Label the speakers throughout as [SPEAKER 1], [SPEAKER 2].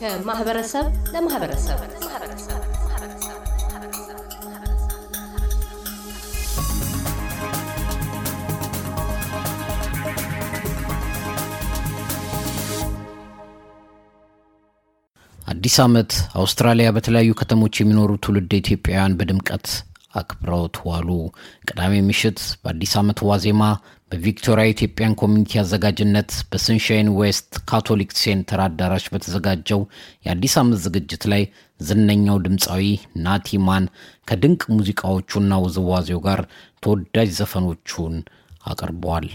[SPEAKER 1] ከማህበረሰብ ለማህበረሰብ ማህበረሰብ
[SPEAKER 2] አዲስ ዓመት አውስትራሊያ በተለያዩ ከተሞች የሚኖሩ ትውልደ ኢትዮጵያውያን በድምቀት አክብረውት ዋሉ። ቅዳሜ ምሽት በአዲስ ዓመት ዋዜማ በቪክቶሪያ Ethiopian community አዘጋጅነት በሰንሻይን ዌስት ካቶሊክ center አዳራሽ በተዘጋጀው የአዲስ ዓመት ዝግጅት ላይ ዝነኛው ድምፃዊ ናቲማን ከድንቅ ሙዚቃዎቹና ውዝዋዜው ጋር ተወዳጅ ዘፈኖቹን አቅርበዋል።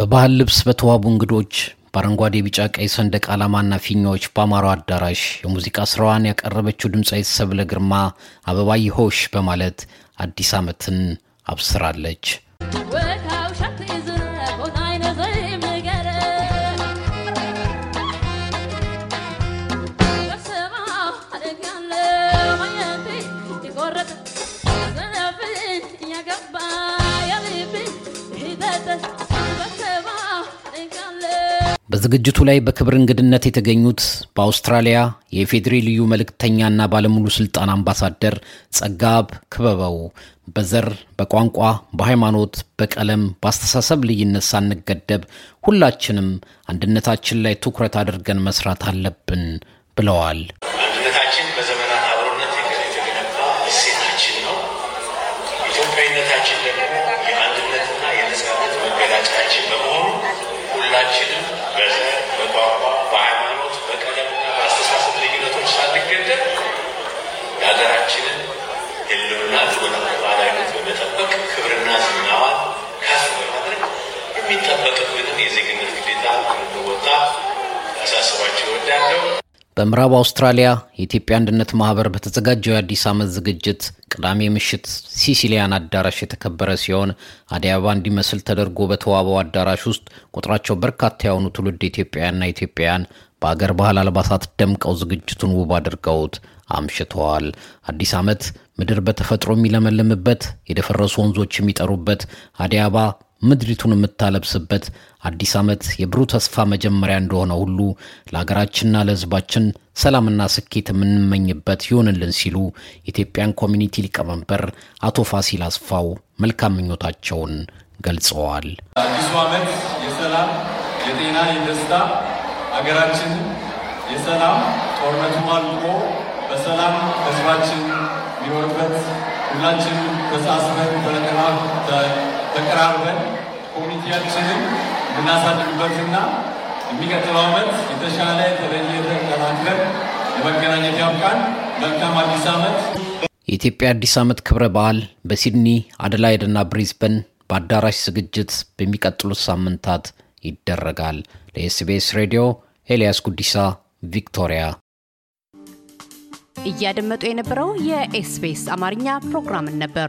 [SPEAKER 2] በባህል ልብስ በተዋቡ እንግዶች በአረንጓዴ፣ ቢጫ፣ ቀይ ሰንደቅ ዓላማና ፊኛዎች በአማራው አዳራሽ የሙዚቃ ስራዋን ያቀረበችው ድምፃዊት ሰብለ ግርማ አበባዬ ሆሽ በማለት አዲስ ዓመትን አብስራለች። በዝግጅቱ ላይ በክብር እንግድነት የተገኙት በአውስትራሊያ የኢፌዴሪ ልዩ መልእክተኛና ባለሙሉ ስልጣን አምባሳደር ጸጋብ ክበበው በዘር፣ በቋንቋ፣ በሃይማኖት፣ በቀለም፣ በአስተሳሰብ ልዩነት ሳንገደብ ሁላችንም አንድነታችን ላይ ትኩረት አድርገን መስራት አለብን ብለዋል።
[SPEAKER 3] አንድነታችን በዘመናት አብሮነት የተገነባ እሴታችን ነው። ኢትዮጵያዊነታችን ደግሞ የአንድነትና የነጻነት መገለጫችን በመሆኑ ሁላችንም በዘር፣ በቋንቋ፣ በሃይማኖት፣ በቀለምና
[SPEAKER 2] በምዕራብ አውስትራሊያ የኢትዮጵያ አንድነት ማህበር በተዘጋጀው የአዲስ ዓመት ዝግጅት ቅዳሜ ምሽት ሲሲሊያን አዳራሽ የተከበረ ሲሆን አዲስ አበባ እንዲመስል ተደርጎ በተዋበው አዳራሽ ውስጥ ቁጥራቸው በርካታ የሆኑ ትውልድ ኢትዮጵያውያንና ኢትዮጵያውያን በአገር ባህል አልባሳት ደምቀው ዝግጅቱን ውብ አድርገውት አምሽተዋል። አዲስ ዓመት ምድር በተፈጥሮ የሚለመልምበት፣ የደፈረሱ ወንዞች የሚጠሩበት፣ አዲስ አበባ ምድሪቱን የምታለብስበት አዲስ ዓመት የብሩህ ተስፋ መጀመሪያ እንደሆነ ሁሉ ለሀገራችንና ለሕዝባችን ሰላምና ስኬት የምንመኝበት ይሆንልን ሲሉ የ Ethiopian community ሊቀመንበር አቶ ፋሲል አስፋው መልካም ምኞታቸውን ገልጸዋል።
[SPEAKER 4] አዲሱ ዓመት የሰላም፣ የጤና፣ የደስታ ሀገራችን የሰላም ጦርነቱ አልቆ በሰላም ሕዝባችን የሚኖርበት ሁላችንም ተሳስበን ተቀራርበን community ያችንን የምናሳድግበትና የሚቀጥለው ዓመት የተሻለ የተለየ ተጠናክረን ለመገናኘት ያብቃን። መልካም አዲስ ዓመት።
[SPEAKER 2] የኢትዮጵያ አዲስ ዓመት ክብረ በዓል በሲድኒ አደላይድ እና ብሪዝበን በአዳራሽ ዝግጅት በሚቀጥሉት ሳምንታት ይደረጋል። ለኤስቢኤስ ሬዲዮ ኤልያስ ጉዲሳ ቪክቶሪያ።
[SPEAKER 1] እያደመጡ የነበረው የኤስቢኤስ አማርኛ ፕሮግራምን ነበር።